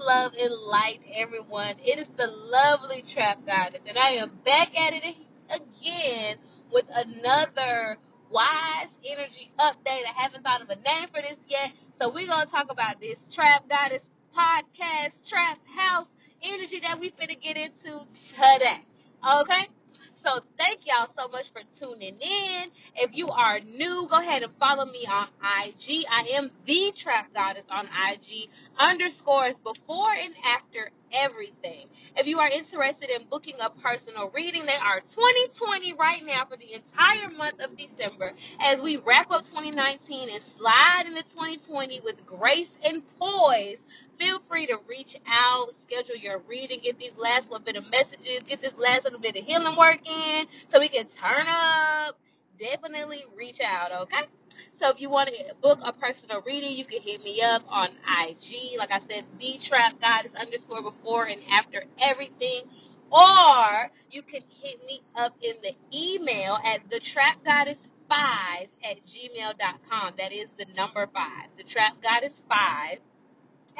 love, and light, everyone. It is the lovely Trap Goddess, and I am back at it again with another wise energy update. I haven't thought of a name for this yet, so we're gonna talk about this Trap Goddess podcast, Trap House energy that we're finna get into today. Okay? So thank y'all so much for tuning in. If you are new, go ahead and follow me on IG. I am the Trap Goddess on IG. Underscores before and after everything. If you are interested in booking a personal reading, they are 2020 right now for the entire month of December as we wrap up 2019 and slide into 2020 with grace and poise feel free to reach out, schedule your reading, get these last little bit of messages, get this last little bit of healing work in so we can turn up. Definitely reach out, okay? So if you want to book a personal reading, you can hit me up on IG. Like I said, the trap goddess underscore before and after everything. Or you can hit me up in the email at the trap goddess five at gmail.com. That is the number five. The trap goddess five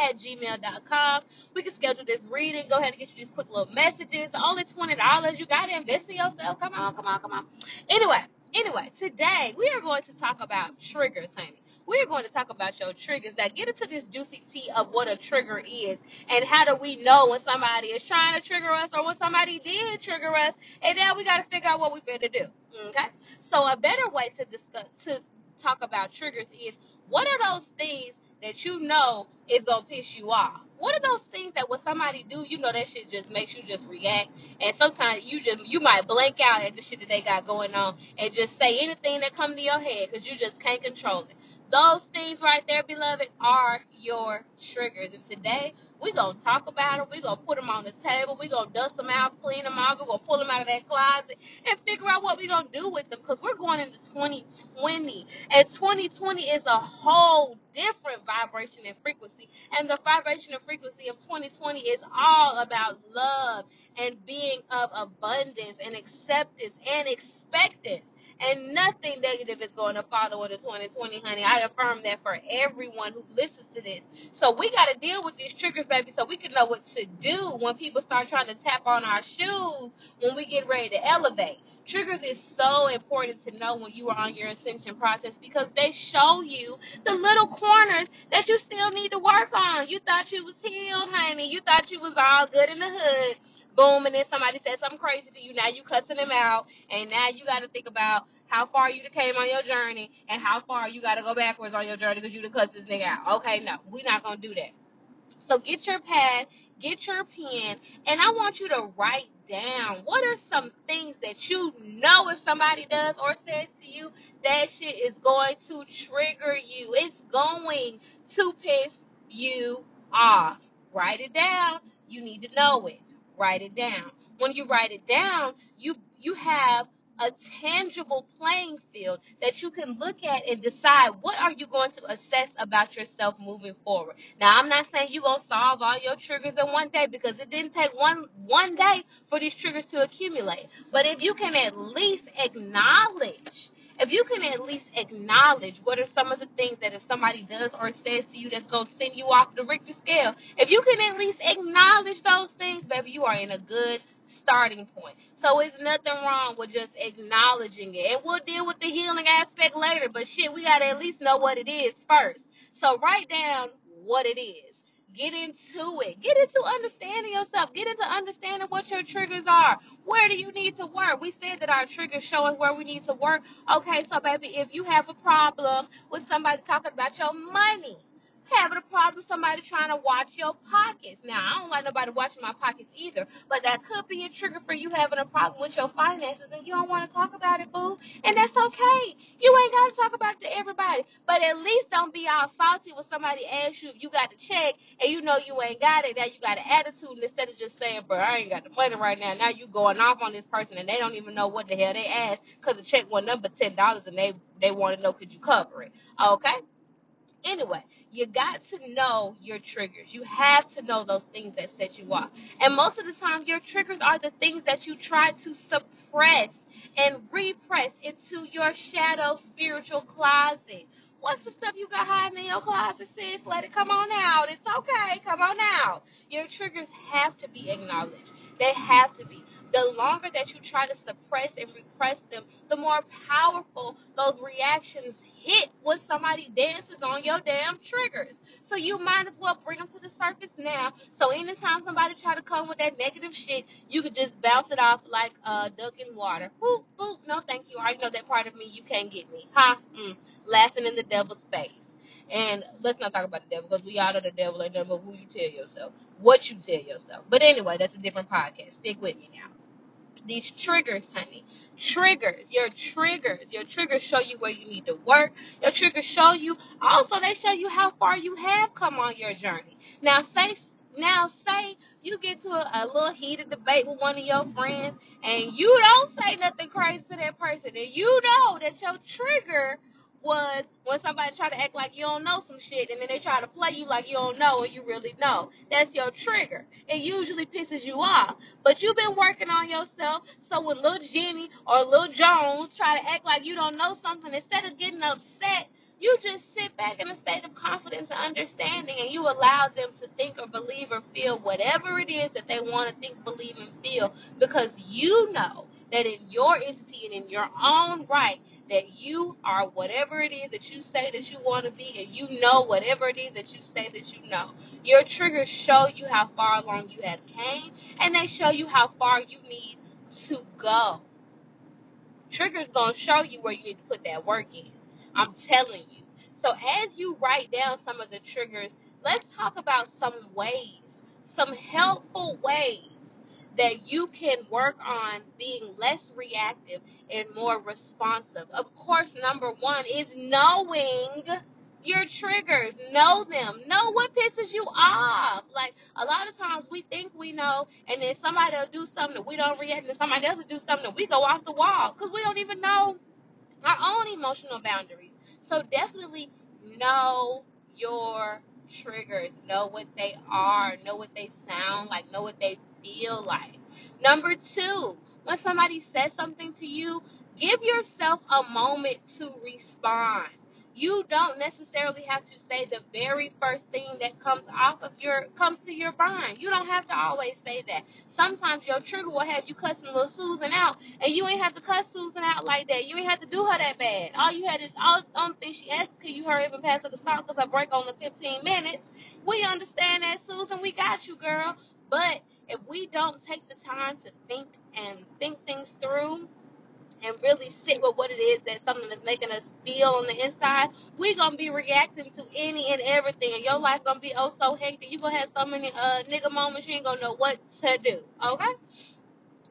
at gmail.com. We can schedule this reading. Go ahead and get you these quick little messages. Only $20. You got to invest in yourself. Come on, come on, come on. Anyway, anyway, today we are going to talk about triggers, honey. We're going to talk about your triggers. Now, get into this juicy tea of what a trigger is and how do we know when somebody is trying to trigger us or when somebody did trigger us. And then we got to figure out what we're going to do. Okay? So, a better way to discuss, to talk about triggers is what are those things that you know is gonna piss you off. What are those things that when somebody do, you know that shit just makes you just react, and sometimes you just you might blank out at the shit that they got going on and just say anything that comes to your head because you just can't control it. Those things right there, beloved, are your triggers. And today we're gonna talk about them. We're gonna put them on the table. We're gonna dust them out, clean them out. We're gonna pull them out of that closet and figure out what we're gonna do with them because we're going into 2020, and 2020 is a whole different vibration and frequency. And the vibration and frequency of 2020 is all about love and being of abundance and acceptance and expectance. And nothing negative is going to follow into 2020, honey. I affirm that for everyone who listens to this. So we got to deal with these triggers, baby, so we can know what to do when people start trying to tap on our shoes when we get ready to elevate. Triggers is so important to know when you are on your ascension process because they show you the little corners that you still need to work on. You thought you was healed, honey. You thought you was all good in the hood. Boom, and then somebody said something crazy to you. Now you cussing them out, and now you got to think about how far you came on your journey and how far you got to go backwards on your journey because you done cussed this nigga out. Okay, no, we're not gonna do that. So get your pad, get your pen, and I want you to write down what are some things that you know if somebody does or says to you, that shit is going to trigger you. It's going to piss you off. Write it down. You need to know it. Write it down. When you write it down, you you have a tangible playing field that you can look at and decide what are you going to assess about yourself moving forward. Now, I'm not saying you're going to solve all your triggers in one day because it didn't take one one day for these triggers to accumulate. But if you can at least acknowledge if you can at least acknowledge what are some of the things that if somebody does or says to you that's going to send you off the Richter scale, if you can at least acknowledge those things, baby, you are in a good starting point. So it's nothing wrong with just acknowledging it. And we'll deal with the healing aspect later, but shit, we got to at least know what it is first. So write down what it is. Get into it. Get into understanding yourself. Get into understanding what your triggers are. Where do you need to work? We said that our triggers show us where we need to work. Okay, so baby, if you have a problem with somebody talking about your money, having a problem with somebody trying to watch your pockets. Now, I don't like nobody watching my pockets either, but that could be a trigger for you having a problem with your finances and you don't want to talk about it, boo. And that's okay. You ain't got to talk about it to everybody, but at least don't be all salty when somebody asks you if you got the check and you know you ain't got it. Now you got an attitude instead of just saying, bro, I ain't got the money right now. Now you going off on this person and they don't even know what the hell they asked because the check up but $10 and they, they want to know could you cover it. Okay? Anyway, you got to know your triggers. You have to know those things that set you off. And most of the time, your triggers are the things that you try to suppress and repress into your shadow spiritual closet. What's the stuff you got hiding in your closet, sis? Let it come on out. It's okay. Come on out. Your triggers have to be acknowledged. They have to be. The longer that you try to suppress and repress them, the more powerful those reactions hit when somebody dances on your damn triggers. So you might as well bring them to the surface now. So anytime somebody try to come with that negative shit, you could just bounce it off like a uh, duck in water. Boop, boop. No, thank you. I know that part of me. You can't get me. Ha. Mm laughing in the devil's face. And let's not talk about the devil because we all know the devil ain't nothing but who you tell yourself, what you tell yourself. But anyway, that's a different podcast. Stick with me now. These triggers, honey. Triggers, your triggers, your triggers show you where you need to work. Your triggers show you, also they show you how far you have come on your journey. Now say, now say you get to a, a little heated debate with one of your friends, and you don't say nothing crazy to that person, and you know that your trigger was when somebody try to act like you don't know some shit and then they try to play you like you don't know and you really know. That's your trigger. It usually pisses you off. But you've been working on yourself, so when little Jenny or little Jones try to act like you don't know something, instead of getting upset, you just sit back in a state of confidence and understanding and you allow them to think or believe or feel whatever it is that they want to think, believe, and feel because you know that in your entity and in your own right that you are whatever it is that you say that you want to be, and you know whatever it is that you say that you know. Your triggers show you how far along you have came, and they show you how far you need to go. Triggers gonna show you where you need to put that work in. I'm telling you. So as you write down some of the triggers, let's talk about some ways, some helpful ways that you can work on being less reactive and more responsive. Of course, number one is knowing your triggers. Know them. Know what pisses you off. Like a lot of times we think we know, and then somebody will do something that we don't react, and somebody else will do something that we go off the wall because we don't even know our own emotional boundaries. So definitely know your triggers. Know what they are. Know what they sound like. Know what they feel like. Number two, when somebody says something to you, give yourself a moment to respond. You don't necessarily have to say the very first thing that comes off of your comes to your mind. You don't have to always say that. Sometimes your trigger will have you cussing little Susan out, and you ain't have to cuss Susan out like that. You ain't have to do her that bad. All you had is all only thing she asked, could you hurry up and pass her the salt because I break on the 15 minutes. We understand that, Susan. We got you, girl. But if we don't take the time to think and think things through and really sit with what it is that something that's making us feel on the inside, we're gonna be reacting to any and everything. And your life gonna be oh so hectic. You're gonna have so many uh nigga moments you ain't gonna know what to do. Okay?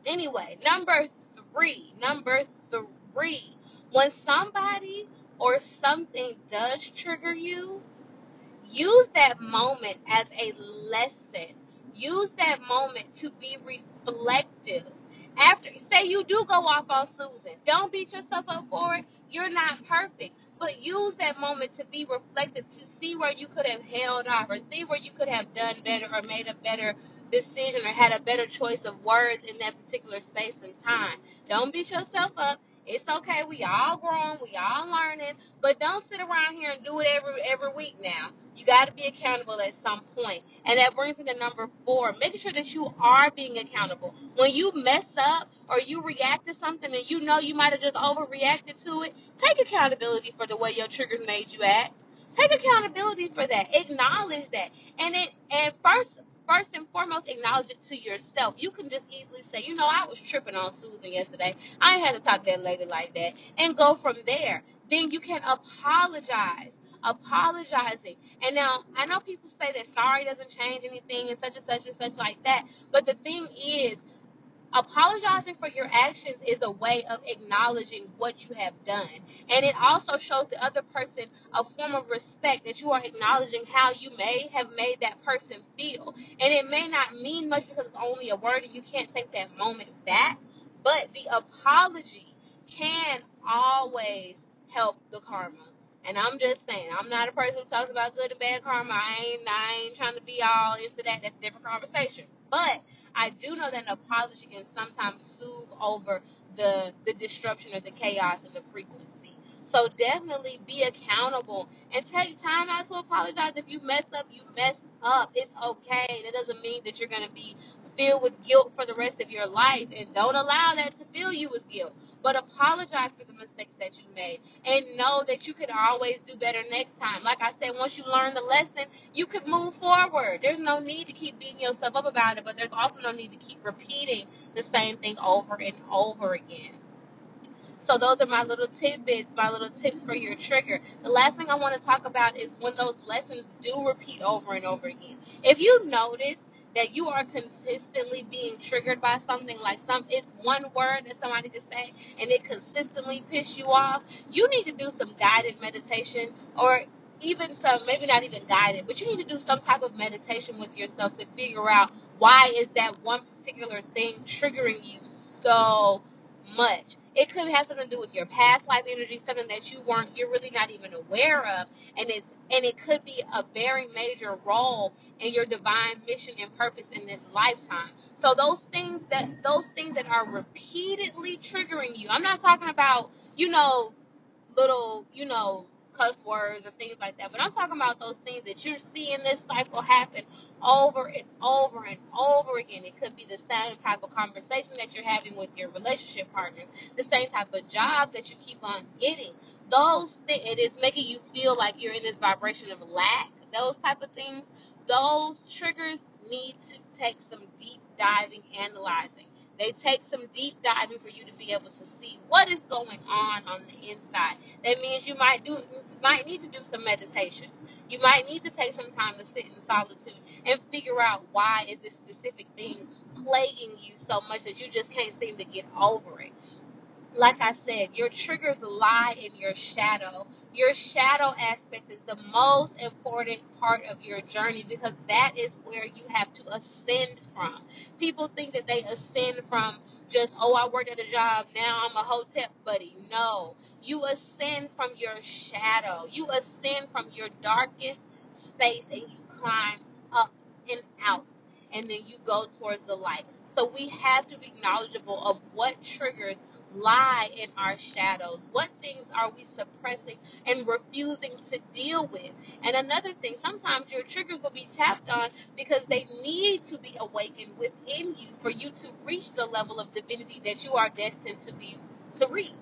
Anyway, number three. Number three. When somebody or something does trigger you, use that moment as a lesson. Use that moment to be reflective. After say you do go off on Susan, don't beat yourself up for it. You're not perfect, but use that moment to be reflective to see where you could have held off or see where you could have done better or made a better decision or had a better choice of words in that particular space and time. Don't beat yourself up. It's okay. We all grown. We all learning. But don't sit around here and do it every every week now. You got to be accountable at some point. And that brings me to number four. Making sure that you are being accountable. When you mess up or you react to something and you know you might have just overreacted to it, take accountability for the way your triggers made you act. Take accountability for that. Acknowledge that. And it and first first and foremost acknowledge it to yourself. You can just easily say, you know, I was tripping on Susan yesterday. I had to talk to that lady like that and go from there. Then you can apologize apologizing. And now I know people say that sorry doesn't change anything and such and such and such like that. But the thing is, apologizing for your actions is a way of acknowledging what you have done. And it also shows the other person a form of respect that you are acknowledging how you may have made that person feel. And it may not mean much because it's only a word and you can't take that moment back, but the apology can always help the karma. And I'm just saying, I'm not a person who talks about good and bad karma. I ain't, I ain't trying to be all into that. That's a different conversation. But I do know that an apology can sometimes soothe over the the disruption or the chaos of the frequency. So definitely be accountable and take time out to apologize. If you mess up, you mess up. It's okay. That doesn't mean that you're going to be filled with guilt for the rest of your life. And don't allow that to fill you with guilt. But apologize for the mistakes that you made and know that you could always do better next time. Like I said, once you learn the lesson, you could move forward. There's no need to keep beating yourself up about it, but there's also no need to keep repeating the same thing over and over again. So those are my little tidbits, my little tips for your trigger. The last thing I want to talk about is when those lessons do repeat over and over again. If you notice that you are consistently being triggered by something like some it's one word that somebody can say and it consistently piss you off, you need to do some guided meditation or even some maybe not even guided, but you need to do some type of meditation with yourself to figure out why is that one particular thing triggering you so much. It could have something to do with your past life energy, something that you weren't, you're really not even aware of, and it's and it could be a very major role in your divine mission and purpose in this lifetime. So those things that those things that are repeatedly triggering you, I'm not talking about you know little, you know, cuss words or things like that. But I'm talking about those things that you're seeing this cycle happen over and over and over again. It could be the same type of conversation that you're having with your relationship partner, the same type of job that you keep on getting. Those things, it is making you feel like you're in this vibration of lack. Those type of things, those triggers need to take some deep diving, analyzing. They take some deep diving for you to be able to see what is going on on the inside. That means you might do might need to do some meditation. You might need to take some time to sit in solitude and figure out why is this specific thing plaguing you so much that you just can't seem to get over it like I said, your triggers lie in your shadow. Your shadow aspect is the most important part of your journey because that is where you have to ascend from. People think that they ascend from just, oh, I worked at a job, now I'm a hotel buddy. No. You ascend from your shadow. You ascend from your darkest space and you climb up and out. And then you go towards the light. So we have to be knowledgeable of what triggers lie in our shadows? What things are we suppressing and refusing to deal with? And another thing, sometimes your triggers will be tapped on because they need to be awakened within you for you to reach the level of divinity that you are destined to be to reach.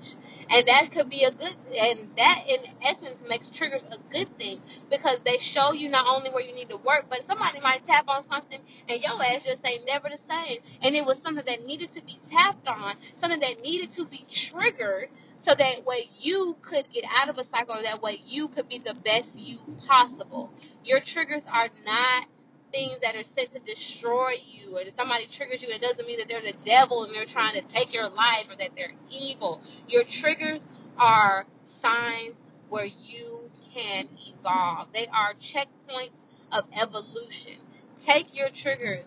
And that could be a good, and that in essence makes triggers a good thing because they show you not only where you need to work, but somebody might tap on something and your ass just ain't never the same. And it was something that needed to be tapped on, something that needed to be triggered so that way you could get out of a cycle, that way you could be the best you possible. Your triggers are not things that are sent to destroy you or if somebody triggers you, it doesn't mean that they're the devil and they're trying to take your life or that they're evil. Your triggers are signs where you can evolve. They are checkpoints of evolution. Take your triggers,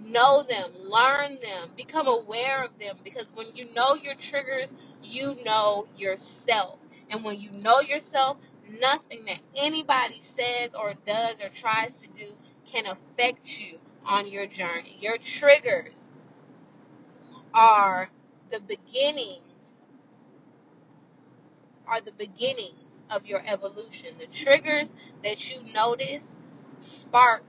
know them, learn them, become aware of them because when you know your triggers, you know yourself. And when you know yourself, nothing that anybody says or does or tries to do can affect you on your journey. Your triggers are the beginning are the beginning of your evolution. The triggers that you notice spark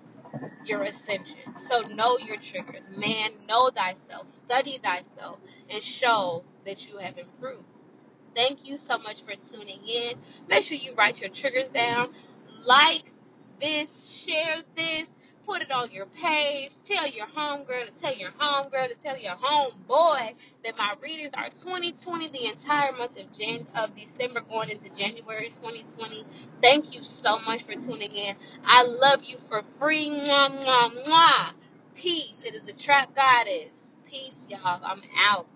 your ascension. So know your triggers. Man, know thyself, study thyself, and show that you have improved. Thank you so much for tuning in. Make sure you write your triggers down. Like this, share this, put it on your page. Tell your homegirl to tell your homegirl to tell your homeboy that my readings are 2020 the entire month of Jan- of December going into January 2020. Thank you so much for tuning in. I love you for free. Mwah, mwah, mwah. Peace. It is the Trap Goddess. Peace, y'all. I'm out.